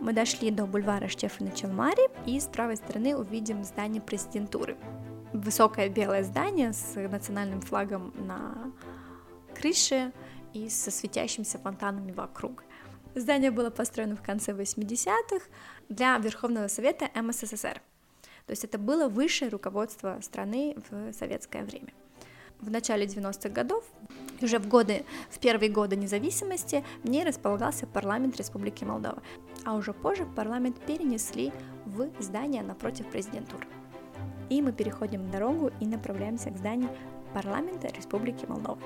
Мы дошли до бульвара Штефана Челмари и с правой стороны увидим здание президентуры. Высокое белое здание с национальным флагом на крыше и со светящимися фонтанами вокруг. Здание было построено в конце 80-х для Верховного Совета МССР. То есть это было высшее руководство страны в советское время. В начале 90-х годов, уже в годы, в первые годы независимости, в ней располагался парламент Республики Молдова, а уже позже парламент перенесли в здание напротив президентуры. И мы переходим дорогу и направляемся к зданию парламента Республики Молдова.